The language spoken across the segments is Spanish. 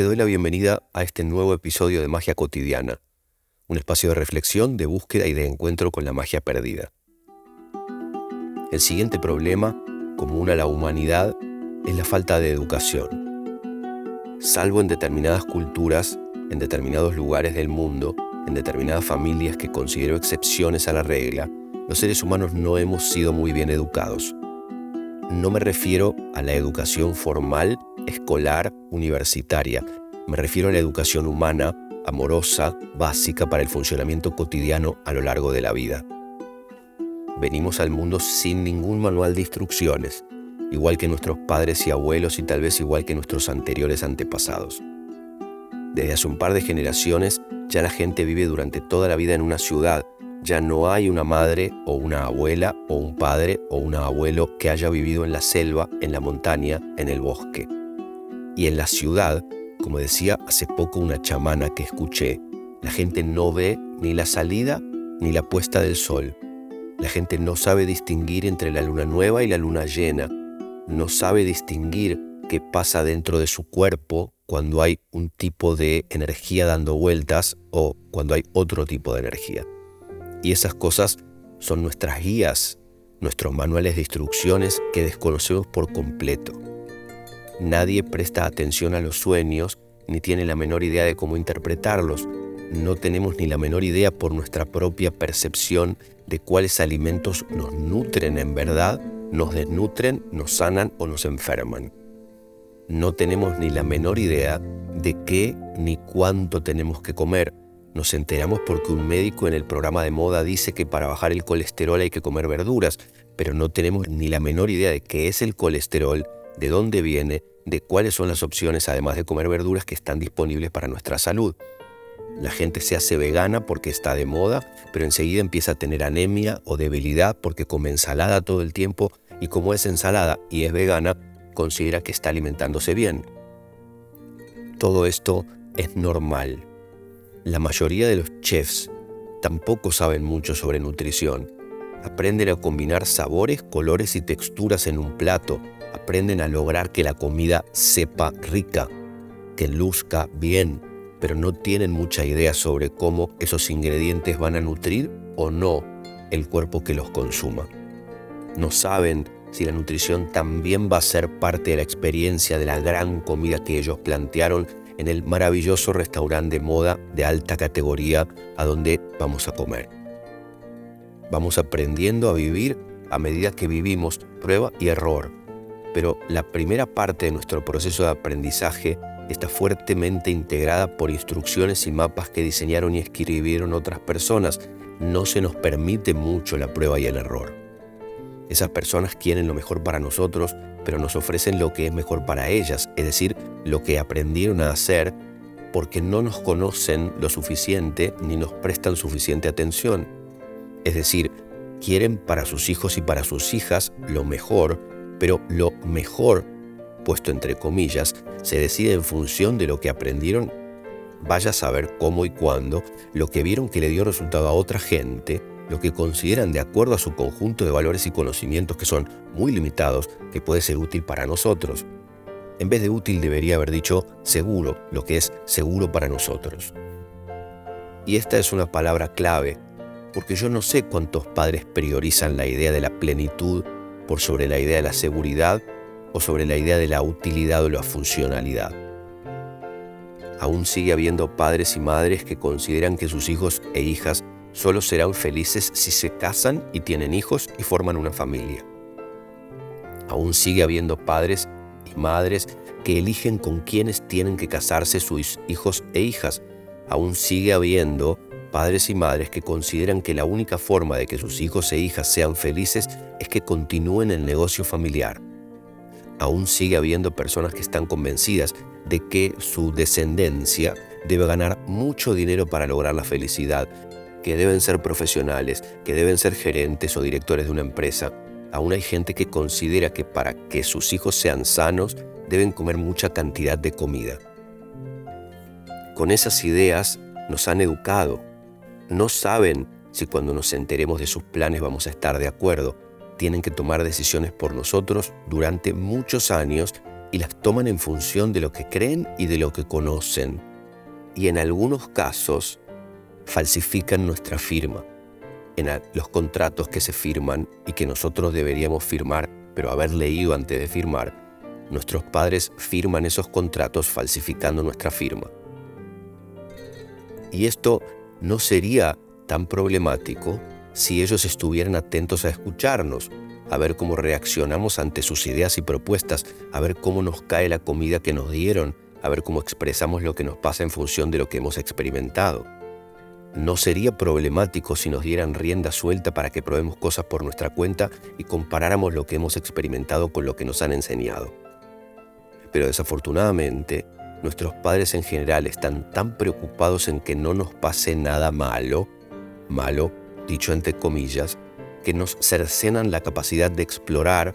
doy la bienvenida a este nuevo episodio de Magia Cotidiana, un espacio de reflexión, de búsqueda y de encuentro con la magia perdida. El siguiente problema, común a la humanidad, es la falta de educación. Salvo en determinadas culturas, en determinados lugares del mundo, en determinadas familias que considero excepciones a la regla, los seres humanos no hemos sido muy bien educados. No me refiero a la educación formal, escolar, universitaria. Me refiero a la educación humana, amorosa, básica para el funcionamiento cotidiano a lo largo de la vida. Venimos al mundo sin ningún manual de instrucciones, igual que nuestros padres y abuelos y tal vez igual que nuestros anteriores antepasados. Desde hace un par de generaciones ya la gente vive durante toda la vida en una ciudad ya no hay una madre o una abuela o un padre o un abuelo que haya vivido en la selva, en la montaña, en el bosque. Y en la ciudad, como decía hace poco una chamana que escuché, la gente no ve ni la salida ni la puesta del sol. La gente no sabe distinguir entre la luna nueva y la luna llena. No sabe distinguir qué pasa dentro de su cuerpo cuando hay un tipo de energía dando vueltas o cuando hay otro tipo de energía. Y esas cosas son nuestras guías, nuestros manuales de instrucciones que desconocemos por completo. Nadie presta atención a los sueños ni tiene la menor idea de cómo interpretarlos. No tenemos ni la menor idea por nuestra propia percepción de cuáles alimentos nos nutren en verdad, nos desnutren, nos sanan o nos enferman. No tenemos ni la menor idea de qué ni cuánto tenemos que comer, nos enteramos porque un médico en el programa de moda dice que para bajar el colesterol hay que comer verduras, pero no tenemos ni la menor idea de qué es el colesterol, de dónde viene, de cuáles son las opciones, además de comer verduras, que están disponibles para nuestra salud. La gente se hace vegana porque está de moda, pero enseguida empieza a tener anemia o debilidad porque come ensalada todo el tiempo y como es ensalada y es vegana, considera que está alimentándose bien. Todo esto es normal la mayoría de los chefs tampoco saben mucho sobre nutrición. Aprenden a combinar sabores, colores y texturas en un plato. Aprenden a lograr que la comida sepa rica, que luzca bien, pero no tienen mucha idea sobre cómo esos ingredientes van a nutrir o no el cuerpo que los consuma. No saben si la nutrición también va a ser parte de la experiencia de la gran comida que ellos plantearon en el maravilloso restaurante de moda de alta categoría a donde vamos a comer. Vamos aprendiendo a vivir a medida que vivimos prueba y error, pero la primera parte de nuestro proceso de aprendizaje está fuertemente integrada por instrucciones y mapas que diseñaron y escribieron otras personas. No se nos permite mucho la prueba y el error. Esas personas quieren lo mejor para nosotros, pero nos ofrecen lo que es mejor para ellas, es decir, lo que aprendieron a hacer porque no nos conocen lo suficiente ni nos prestan suficiente atención. Es decir, quieren para sus hijos y para sus hijas lo mejor, pero lo mejor, puesto entre comillas, se decide en función de lo que aprendieron, vaya a saber cómo y cuándo, lo que vieron que le dio resultado a otra gente, lo que consideran de acuerdo a su conjunto de valores y conocimientos que son muy limitados, que puede ser útil para nosotros. En vez de útil debería haber dicho seguro, lo que es seguro para nosotros. Y esta es una palabra clave, porque yo no sé cuántos padres priorizan la idea de la plenitud por sobre la idea de la seguridad o sobre la idea de la utilidad o la funcionalidad. Aún sigue habiendo padres y madres que consideran que sus hijos e hijas solo serán felices si se casan y tienen hijos y forman una familia. Aún sigue habiendo padres y madres que eligen con quienes tienen que casarse sus hijos e hijas. Aún sigue habiendo padres y madres que consideran que la única forma de que sus hijos e hijas sean felices es que continúen el negocio familiar. Aún sigue habiendo personas que están convencidas de que su descendencia debe ganar mucho dinero para lograr la felicidad que deben ser profesionales, que deben ser gerentes o directores de una empresa. Aún hay gente que considera que para que sus hijos sean sanos deben comer mucha cantidad de comida. Con esas ideas nos han educado. No saben si cuando nos enteremos de sus planes vamos a estar de acuerdo. Tienen que tomar decisiones por nosotros durante muchos años y las toman en función de lo que creen y de lo que conocen. Y en algunos casos falsifican nuestra firma. En los contratos que se firman y que nosotros deberíamos firmar, pero haber leído antes de firmar, nuestros padres firman esos contratos falsificando nuestra firma. Y esto no sería tan problemático si ellos estuvieran atentos a escucharnos, a ver cómo reaccionamos ante sus ideas y propuestas, a ver cómo nos cae la comida que nos dieron, a ver cómo expresamos lo que nos pasa en función de lo que hemos experimentado. No sería problemático si nos dieran rienda suelta para que probemos cosas por nuestra cuenta y comparáramos lo que hemos experimentado con lo que nos han enseñado. Pero desafortunadamente, nuestros padres en general están tan preocupados en que no nos pase nada malo, malo, dicho entre comillas, que nos cercenan la capacidad de explorar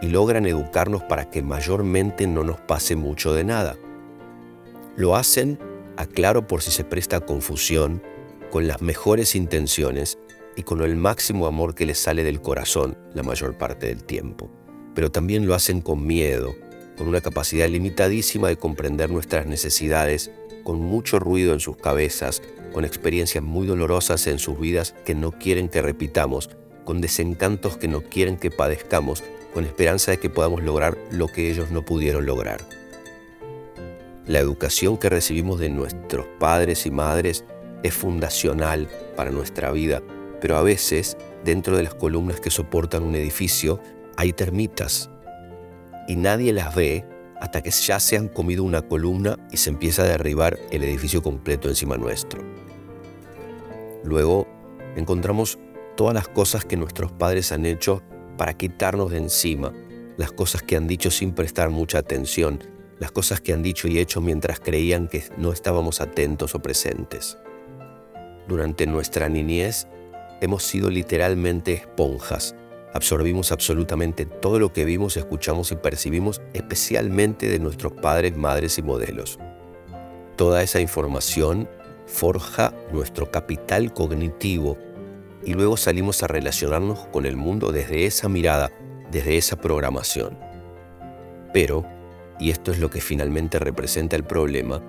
y logran educarnos para que mayormente no nos pase mucho de nada. Lo hacen, aclaro por si se presta confusión, con las mejores intenciones y con el máximo amor que les sale del corazón la mayor parte del tiempo. Pero también lo hacen con miedo, con una capacidad limitadísima de comprender nuestras necesidades, con mucho ruido en sus cabezas, con experiencias muy dolorosas en sus vidas que no quieren que repitamos, con desencantos que no quieren que padezcamos, con esperanza de que podamos lograr lo que ellos no pudieron lograr. La educación que recibimos de nuestros padres y madres es fundacional para nuestra vida, pero a veces dentro de las columnas que soportan un edificio hay termitas y nadie las ve hasta que ya se han comido una columna y se empieza a derribar el edificio completo encima nuestro. Luego encontramos todas las cosas que nuestros padres han hecho para quitarnos de encima, las cosas que han dicho sin prestar mucha atención, las cosas que han dicho y hecho mientras creían que no estábamos atentos o presentes durante nuestra niñez hemos sido literalmente esponjas. Absorbimos absolutamente todo lo que vimos, escuchamos y percibimos, especialmente de nuestros padres, madres y modelos. Toda esa información forja nuestro capital cognitivo y luego salimos a relacionarnos con el mundo desde esa mirada, desde esa programación. Pero, y esto es lo que finalmente representa el problema,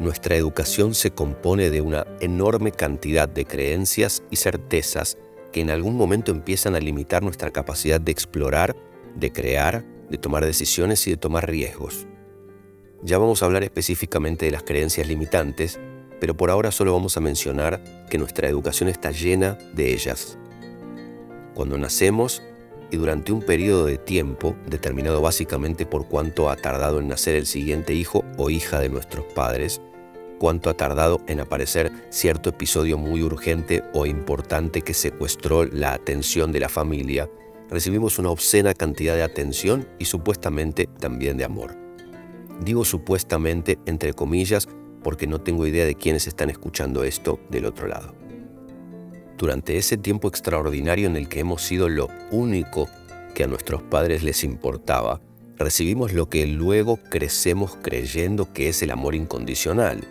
nuestra educación se compone de una enorme cantidad de creencias y certezas que en algún momento empiezan a limitar nuestra capacidad de explorar, de crear, de tomar decisiones y de tomar riesgos. Ya vamos a hablar específicamente de las creencias limitantes, pero por ahora solo vamos a mencionar que nuestra educación está llena de ellas. Cuando nacemos, y durante un periodo de tiempo, determinado básicamente por cuánto ha tardado en nacer el siguiente hijo o hija de nuestros padres, cuánto ha tardado en aparecer cierto episodio muy urgente o importante que secuestró la atención de la familia, recibimos una obscena cantidad de atención y supuestamente también de amor. Digo supuestamente entre comillas porque no tengo idea de quiénes están escuchando esto del otro lado durante ese tiempo extraordinario en el que hemos sido lo único que a nuestros padres les importaba, recibimos lo que luego crecemos creyendo que es el amor incondicional.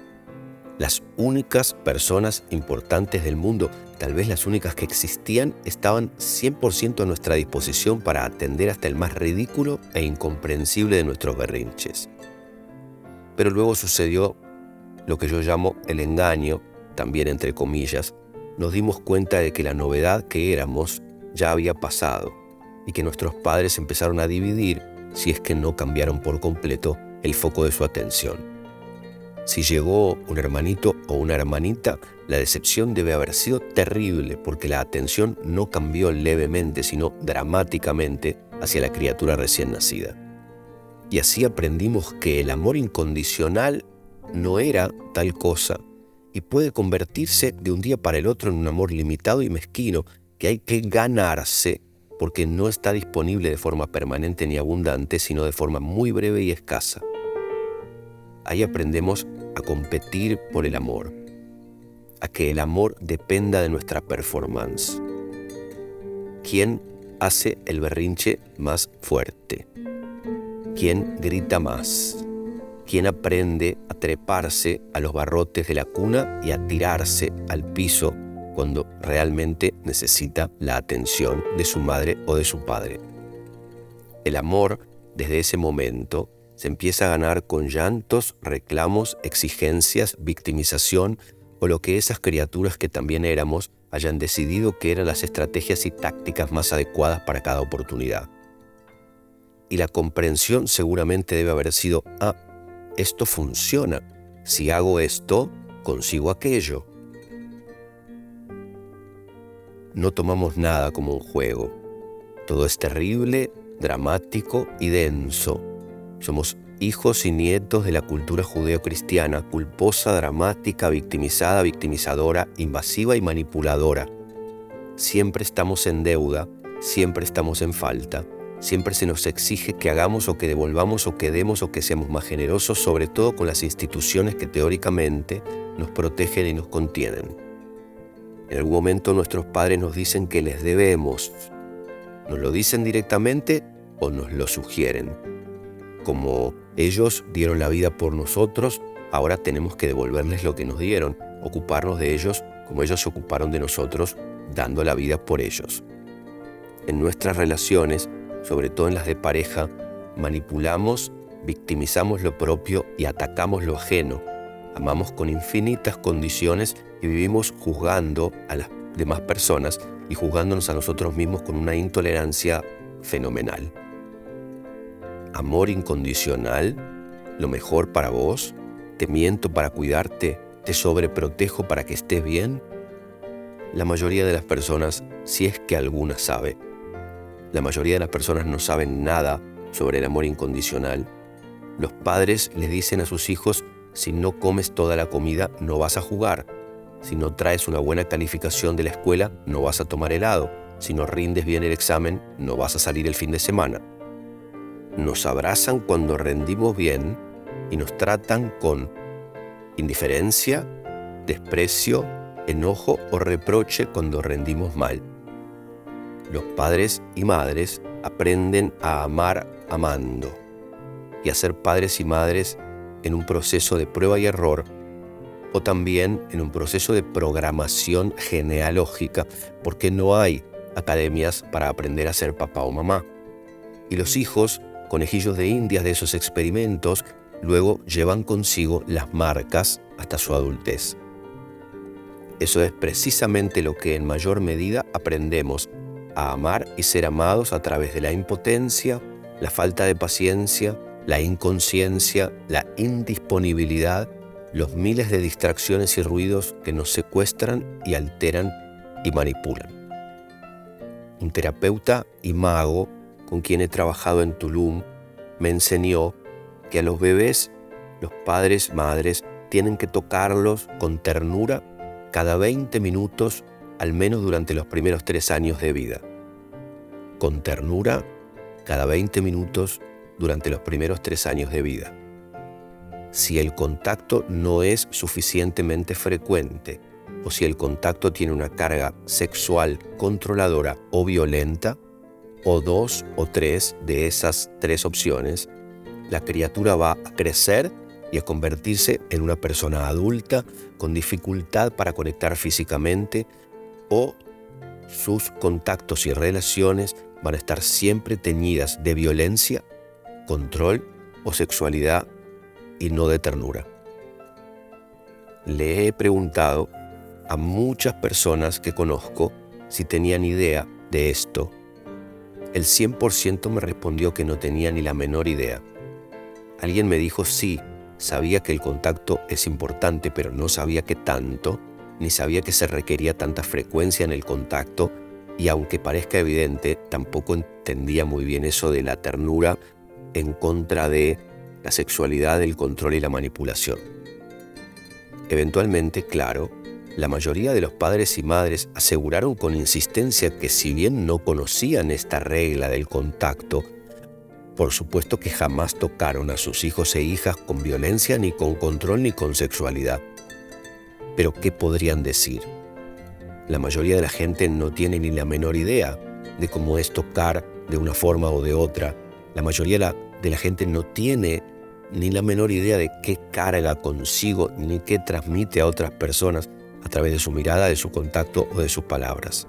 Las únicas personas importantes del mundo, tal vez las únicas que existían, estaban 100% a nuestra disposición para atender hasta el más ridículo e incomprensible de nuestros berrinches. Pero luego sucedió lo que yo llamo el engaño, también entre comillas, nos dimos cuenta de que la novedad que éramos ya había pasado y que nuestros padres empezaron a dividir, si es que no cambiaron por completo, el foco de su atención. Si llegó un hermanito o una hermanita, la decepción debe haber sido terrible porque la atención no cambió levemente, sino dramáticamente hacia la criatura recién nacida. Y así aprendimos que el amor incondicional no era tal cosa y puede convertirse de un día para el otro en un amor limitado y mezquino que hay que ganarse porque no está disponible de forma permanente ni abundante, sino de forma muy breve y escasa. Ahí aprendemos a competir por el amor, a que el amor dependa de nuestra performance. ¿Quién hace el berrinche más fuerte? ¿Quién grita más? quien aprende a treparse a los barrotes de la cuna y a tirarse al piso cuando realmente necesita la atención de su madre o de su padre. El amor, desde ese momento, se empieza a ganar con llantos, reclamos, exigencias, victimización o lo que esas criaturas que también éramos hayan decidido que eran las estrategias y tácticas más adecuadas para cada oportunidad. Y la comprensión seguramente debe haber sido, ah, esto funciona, si hago esto, consigo aquello. No tomamos nada como un juego. Todo es terrible, dramático y denso. Somos hijos y nietos de la cultura judeocristiana, culposa, dramática, victimizada, victimizadora, invasiva y manipuladora. Siempre estamos en deuda, siempre estamos en falta, siempre se nos exige que hagamos o que devolvamos o que demos o que seamos más generosos, sobre todo con las instituciones que teóricamente nos protegen y nos contienen. En algún momento nuestros padres nos dicen que les debemos. Nos lo dicen directamente o nos lo sugieren. Como ellos dieron la vida por nosotros, ahora tenemos que devolverles lo que nos dieron, ocuparnos de ellos como ellos se ocuparon de nosotros, dando la vida por ellos. En nuestras relaciones, sobre todo en las de pareja, manipulamos, victimizamos lo propio y atacamos lo ajeno. Amamos con infinitas condiciones y vivimos juzgando a las demás personas y juzgándonos a nosotros mismos con una intolerancia fenomenal amor incondicional, lo mejor para vos, te miento para cuidarte, te sobreprotejo para que estés bien? La mayoría de las personas, si es que alguna sabe, la mayoría de las personas no saben nada sobre el amor incondicional. Los padres les dicen a sus hijos, si no comes toda la comida, no vas a jugar. Si no traes una buena calificación de la escuela, no vas a tomar helado. Si no rindes bien el examen, no vas a salir el fin de semana nos abrazan cuando rendimos bien y nos tratan con indiferencia, desprecio, enojo o reproche cuando rendimos mal. Los padres y madres aprenden a amar amando y a ser padres y madres en un proceso de prueba y error o también en un proceso de programación genealógica, porque no hay academias para aprender a ser papá o mamá. Y los hijos conejillos de indias de esos experimentos luego llevan consigo las marcas hasta su adultez. Eso es precisamente lo que en mayor medida aprendemos a amar y ser amados a través de la impotencia, la falta de paciencia, la inconsciencia, la indisponibilidad, los miles de distracciones y ruidos que nos secuestran y alteran y manipulan. Un terapeuta y mago con quien he trabajado en Tulum me enseñó que a los bebés, los padres, madres, tienen que tocarlos con ternura cada 20 minutos, al menos durante los primeros tres años de vida. Con ternura cada 20 minutos durante los primeros tres años de vida. Si el contacto no es suficientemente frecuente o si el contacto tiene una carga sexual controladora o violenta, o dos o tres de esas tres opciones, la criatura va a crecer y a convertirse en una persona adulta con dificultad para conectar físicamente o sus contactos y relaciones van a estar siempre teñidas de violencia, control o sexualidad y no de ternura. Le he preguntado a muchas personas que conozco si tenían idea de esto el 100% me respondió que no tenía ni la menor idea. Alguien me dijo sí, sabía que el contacto es importante, pero no sabía qué tanto, ni sabía que se requería tanta frecuencia en el contacto, y aunque parezca evidente, tampoco entendía muy bien eso de la ternura en contra de la sexualidad, el control y la manipulación. Eventualmente, claro, la mayoría de los padres y madres aseguraron con insistencia que si bien no conocían esta regla del contacto, por supuesto que jamás tocaron a sus hijos e hijas con violencia, ni con control, ni con sexualidad. Pero ¿qué podrían decir? La mayoría de la gente no tiene ni la menor idea de cómo es tocar de una forma o de otra. La mayoría de la gente no tiene ni la menor idea de qué carga consigo ni qué transmite a otras personas a través de su mirada, de su contacto o de sus palabras.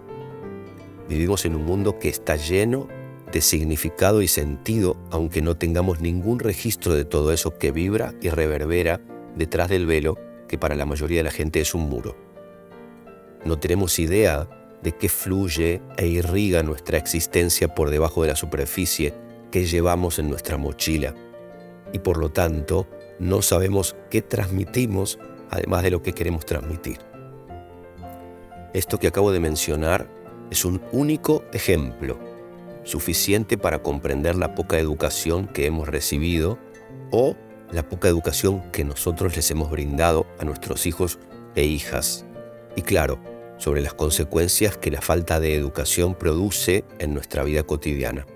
Vivimos en un mundo que está lleno realmente significado y sentido, aunque no tengamos ningún registro de todo eso que vibra y reverbera detrás del velo, que para la mayoría de la gente es un muro. No tenemos idea de qué fluye e irriga nuestra existencia por debajo de la superficie que llevamos en nuestra mochila. Y por lo tanto, no sabemos qué transmitimos además de lo que queremos transmitir. Esto que acabo de mencionar es un único ejemplo, suficiente para comprender la poca educación que hemos recibido o la poca educación que nosotros les hemos brindado a nuestros hijos e hijas. Y claro, sobre las consecuencias que la falta de educación produce en nuestra vida cotidiana.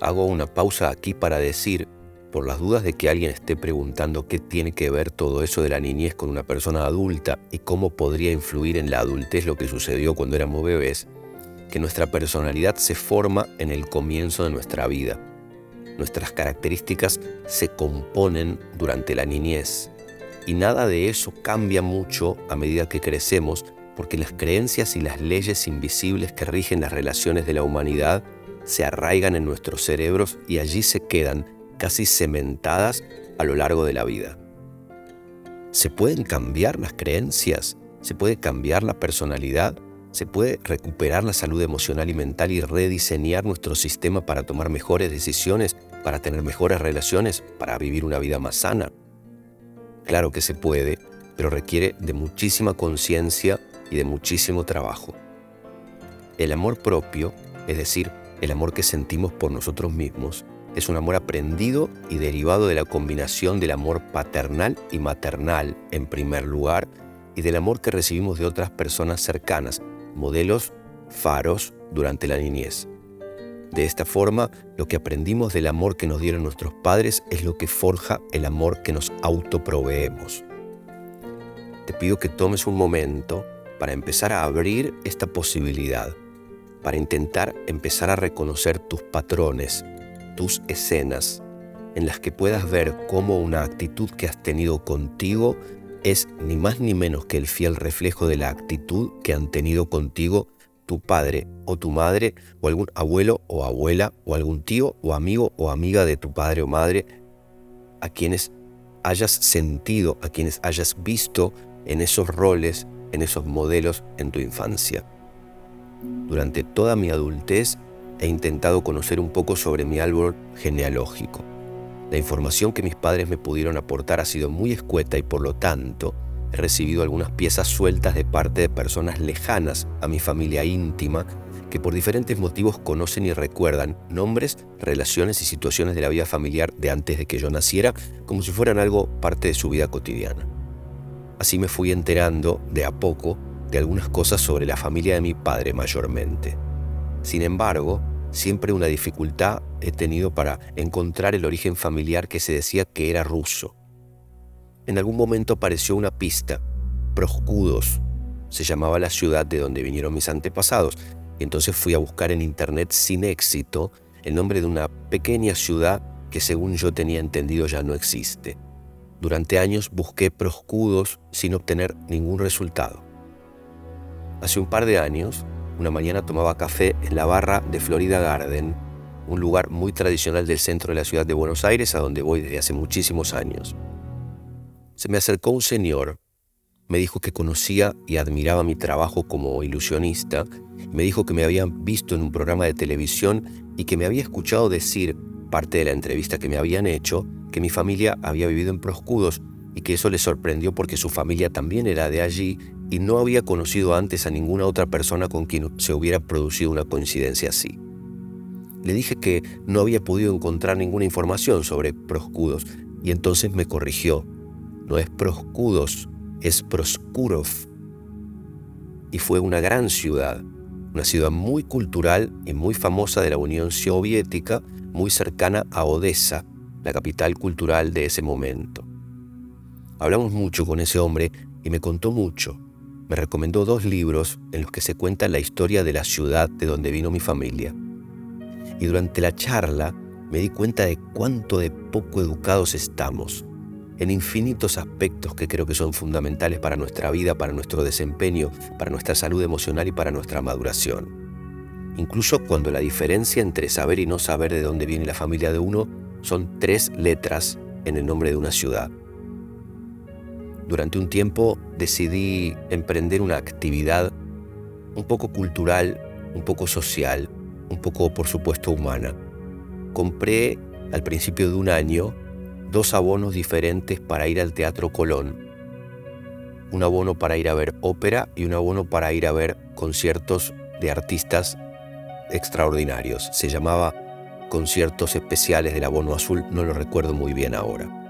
Hago una pausa aquí para decir, por las dudas de que alguien esté preguntando qué tiene que ver todo eso de la niñez con una persona adulta y cómo podría influir en la adultez lo que sucedió cuando éramos bebés, que nuestra personalidad se forma en el comienzo de nuestra vida. Nuestras características se componen durante la niñez y nada de eso cambia mucho a medida que crecemos porque las creencias y las leyes invisibles que rigen las relaciones de la humanidad se arraigan en nuestros cerebros y allí se quedan casi cementadas a lo largo de la vida. ¿Se pueden cambiar las creencias? ¿Se puede cambiar la personalidad? ¿Se puede recuperar la salud emocional y mental y rediseñar nuestro sistema para tomar mejores decisiones, para tener mejores relaciones, para vivir una vida más sana? Claro que se puede, pero requiere de muchísima conciencia y de muchísimo trabajo. El amor propio, es decir, el amor que sentimos por nosotros mismos, es un amor aprendido y derivado de la combinación del amor paternal y maternal en primer lugar y del amor que recibimos de otras personas cercanas, modelos, faros durante la niñez. De esta forma, lo que aprendimos del amor que nos dieron nuestros padres es lo que forja el amor que nos autoproveemos. Te pido que tomes un momento para empezar a abrir esta posibilidad, para intentar empezar a reconocer tus patrones, tus escenas, en las que puedas ver cómo una actitud que has tenido contigo es ni más ni menos que el fiel reflejo de la actitud que han tenido contigo tu padre o tu madre o algún abuelo o abuela o algún tío o amigo o amiga de tu padre o madre a quienes hayas sentido, a quienes hayas visto en esos roles en esos modelos en tu infancia. Durante toda mi adultez he intentado conocer un poco sobre mi árbol genealógico. La información que mis padres me pudieron aportar ha sido muy escueta y por lo tanto he recibido algunas piezas sueltas de parte de personas lejanas a mi familia íntima que por diferentes motivos conocen y recuerdan nombres, relaciones y situaciones de la vida familiar de antes de que yo naciera como si fueran algo parte de su vida cotidiana. Así me fui enterando de a poco de algunas cosas sobre la familia de mi padre mayormente. Sin embargo, siempre una dificultad he tenido para encontrar el origen familiar que se decía que era ruso. En algún momento apareció una pista, Proscudos, se llamaba la ciudad de donde vinieron mis antepasados, y entonces fui a buscar en internet sin éxito el nombre de una pequeña ciudad que según yo tenía entendido ya no existe. Durante años busqué proscudos sin obtener ningún resultado. Hace un par de años, una mañana tomaba café en la barra de Florida Garden, un lugar muy tradicional del centro de la ciudad de Buenos Aires a donde voy desde hace muchísimos años. Se me acercó un señor, me dijo que conocía y admiraba mi trabajo como ilusionista, me dijo que me habían visto en un programa de televisión y que me había escuchado decir, parte de la entrevista que me habían hecho, que mi familia había vivido en Proscudos y que eso le sorprendió porque su familia también era de allí y no había conocido antes a ninguna otra persona con quien se hubiera producido una coincidencia así. Le dije que no había podido encontrar ninguna información sobre Proscudos y entonces me corrigió. No es Proscudos, es Proskurov. Y fue una gran ciudad, una ciudad muy cultural y muy famosa de la Unión Soviética, muy cercana a Odessa, la capital cultural de ese momento. Hablamos mucho con ese hombre y me contó mucho. Me recomendó dos libros en los que se cuenta la historia de la ciudad de donde vino mi familia. Y durante la charla me di cuenta de cuánto de poco educados estamos en infinitos aspectos que creo que son fundamentales para nuestra vida, para nuestro desempeño, para nuestra salud emocional y para nuestra maduración. incluso cuando la diferencia entre saber y no saber de dónde viene la familia de uno son tres letras en el nombre de una ciudad. Durante un tiempo decidí emprender una actividad un poco cultural, un poco social, un poco por supuesto humana. Compré al principio de un año dos abonos diferentes para ir al Teatro Colón. Un abono para ir a ver ópera y un abono para ir a ver conciertos de artistas extraordinarios. Se llamaba Conciertos Especiales del Abono Azul, no lo recuerdo muy bien ahora.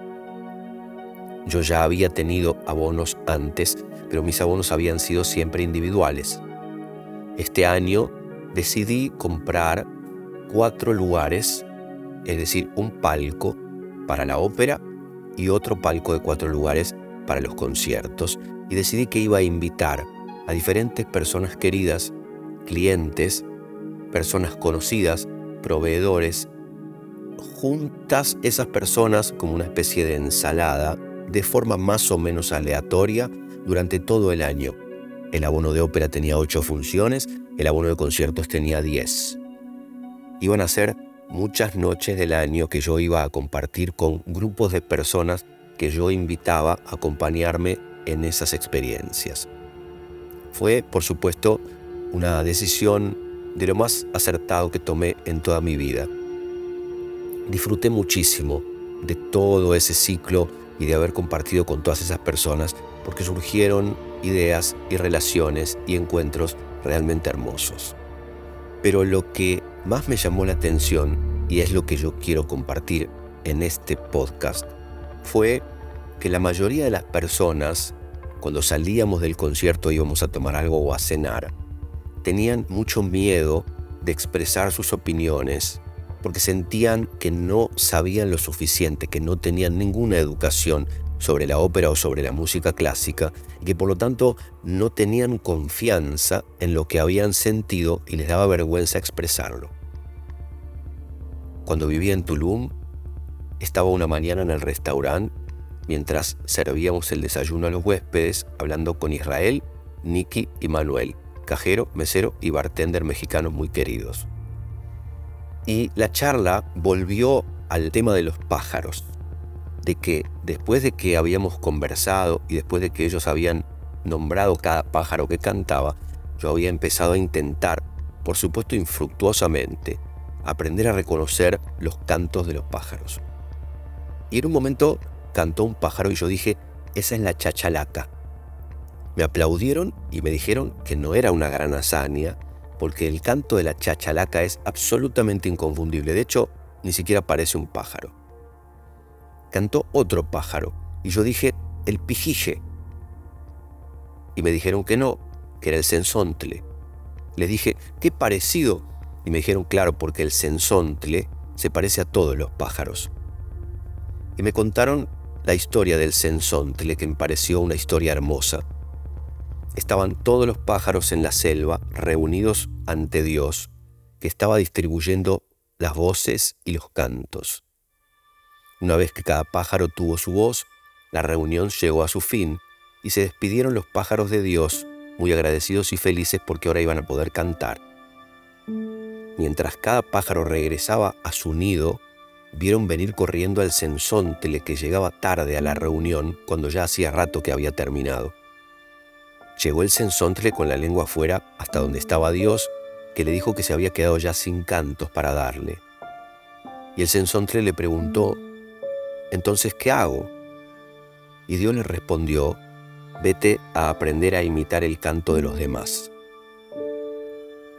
Yo ya había tenido abonos antes, pero mis abonos habían sido siempre individuales. Este año decidí comprar cuatro lugares, es decir, un palco para la ópera y otro palco de cuatro lugares para los conciertos, y decidí que iba a invitar a diferentes personas queridas, clientes, personas conocidas, proveedores, juntas esas personas como una especie de ensalada de forma más o menos aleatoria durante todo el año. El abono de ópera tenía ocho funciones, el abono de conciertos tenía diez. Iban a ser muchas noches del año que yo iba a compartir con grupos de personas que yo invitaba a acompañarme en esas experiencias. Fue, por supuesto, una decisión de lo más acertado que tomé en toda mi vida. Disfruté muchísimo de todo ese ciclo y de haber compartido con todas esas personas porque surgieron ideas y relaciones y encuentros realmente hermosos. Pero lo que más me llamó la atención y es lo que yo quiero compartir en este podcast fue que la mayoría de las personas cuando salíamos del concierto íbamos a tomar algo o a cenar, tenían mucho miedo de expresar sus opiniones porque sentían que no sabían lo suficiente, que no tenían ninguna educación sobre la ópera o sobre la música clásica y que por lo tanto no tenían confianza en lo que habían sentido y les daba vergüenza expresarlo. Cuando vivía en Tulum, estaba una mañana en el restaurante mientras servíamos el desayuno a los huéspedes hablando con Israel, Nicky y Manuel cajero, mesero y bartender mexicanos muy queridos. Y la charla volvió al tema de los pájaros, de que después de que habíamos conversado y después de que ellos habían nombrado cada pájaro que cantaba, yo había empezado a intentar, por supuesto infructuosamente, aprender a reconocer los cantos de los pájaros. Y en un momento cantó un pájaro y yo dije, esa es la chachalaca. Me aplaudieron y me dijeron que no era una gran hazaña, porque el canto de la chachalaca es absolutamente inconfundible. De hecho, ni siquiera parece un pájaro. Cantó otro pájaro y yo dije, el pijille. Y me dijeron que no, que era el sensontle. Les dije, qué parecido. Y me dijeron, claro, porque el sensontle se parece a todos los pájaros. Y me contaron la historia del sensontle, que me pareció una historia hermosa estaban todos los pájaros en la selva reunidos ante Dios, que estaba distribuyendo las voces y los cantos. Una vez que cada pájaro tuvo su voz, la reunión llegó a su fin y se despidieron los pájaros de Dios, muy agradecidos y felices porque ahora iban a poder cantar. Mientras cada pájaro regresaba a su nido, vieron venir corriendo al sensóntele que llegaba tarde a la reunión cuando ya hacía rato que había terminado. Llegó el sensontle con la lengua afuera hasta donde estaba Dios, que le dijo que se había quedado ya sin cantos para darle. Y el sensontle le preguntó, entonces, ¿qué hago? Y Dios le respondió, vete a aprender a imitar el canto de los demás.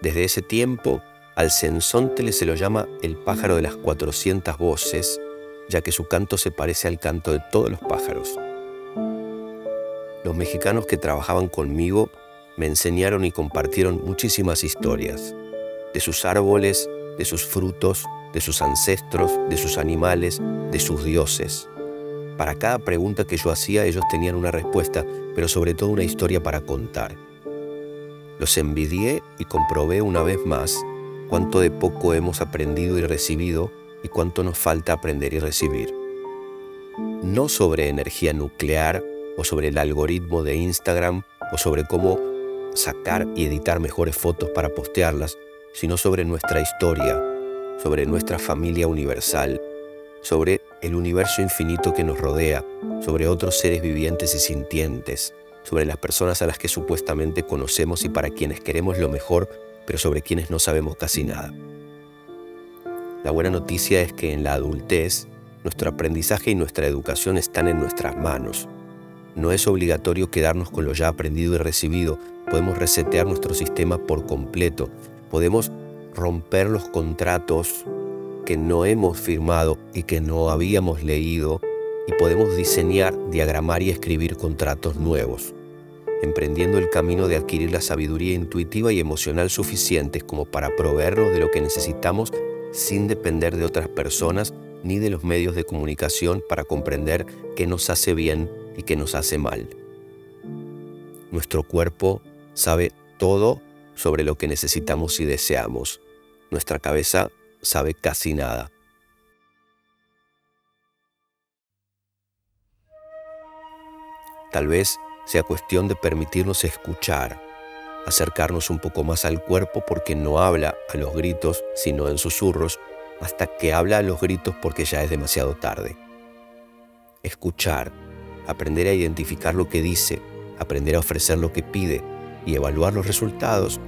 Desde ese tiempo, al sensontle se lo llama el pájaro de las cuatrocientas voces, ya que su canto se parece al canto de todos los pájaros. Los mexicanos que trabajaban conmigo me enseñaron y compartieron muchísimas historias, de sus árboles, de sus frutos, de sus ancestros, de sus animales, de sus dioses. Para cada pregunta que yo hacía ellos tenían una respuesta, pero sobre todo una historia para contar. Los envidié y comprobé una vez más cuánto de poco hemos aprendido y recibido y cuánto nos falta aprender y recibir. No sobre energía nuclear o sobre el algoritmo de Instagram o sobre cómo sacar y editar mejores fotos para postearlas, sino sobre nuestra historia, sobre nuestra familia universal, sobre el universo infinito que nos rodea, sobre otros seres vivientes y sintientes, sobre las personas a las que supuestamente conocemos y para quienes queremos lo mejor, pero sobre quienes no sabemos casi nada. La buena noticia es que en la adultez, nuestro aprendizaje y nuestra educación están en nuestras manos. No es obligatorio quedarnos con lo ya aprendido y recibido, podemos resetear nuestro sistema por completo, podemos romper los contratos que no hemos firmado y que no habíamos leído. Y podemos diseñar, diagramar y escribir contratos nuevos, emprendiendo el camino de adquirir la sabiduría intuitiva y emocional suficientes como para proveernos de lo que necesitamos sin depender de otras personas ni de los medios de comunicación para comprender qué nos hace bien y qué nos hace mal. Nuestro cuerpo sabe todo sobre lo que necesitamos y deseamos. Nuestra cabeza sabe casi nada. Tal vez sea cuestión de permitirnos escuchar, acercarnos un poco más al cuerpo porque no habla a los gritos, sino en susurros, hasta que habla a los gritos porque ya es demasiado tarde. Escuchar, aprender a identificar lo que dice, aprender a ofrecer lo que pide y evaluar los resultados,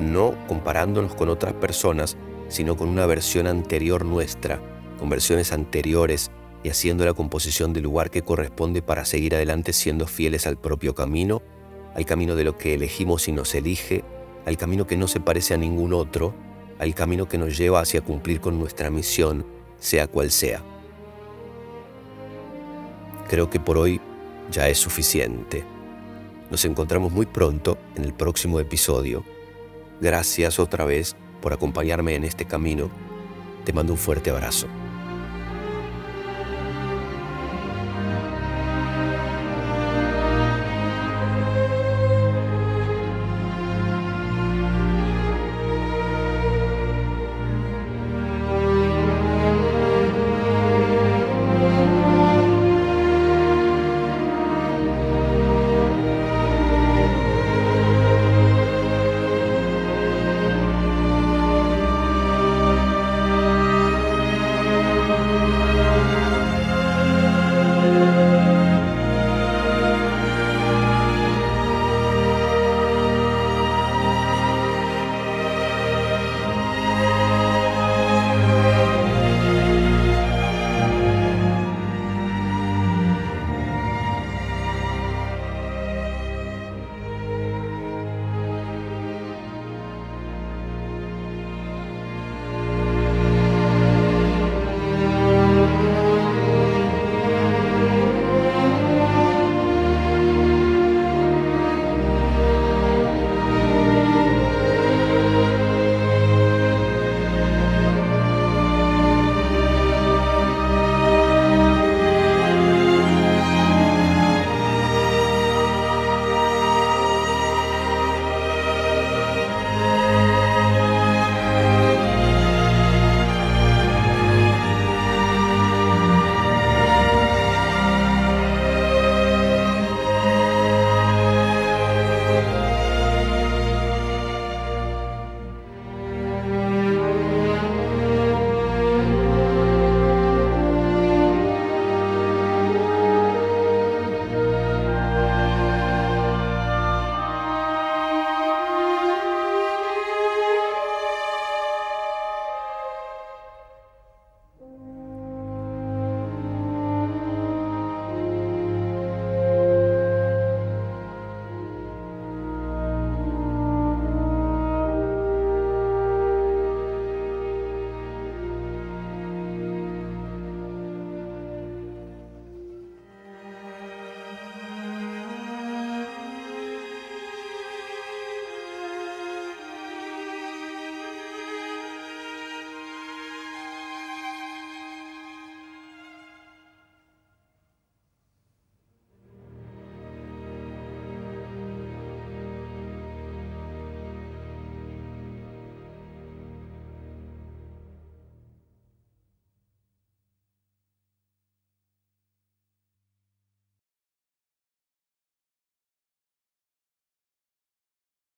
no comparándonos con otras personas, sino con una versión anterior nuestra, con versiones anteriores y haciendo la composición del lugar que corresponde para seguir adelante siendo fieles al propio camino, al camino de lo que elegimos y nos elige, al camino que no se parece a ningún otro, al camino que nos lleva hacia cumplir con nuestra misión, sea cual sea. Creo que por hoy ya es suficiente. Nos encontramos muy pronto en el próximo episodio. Gracias otra vez por acompañarme en este camino. Te mando un fuerte abrazo.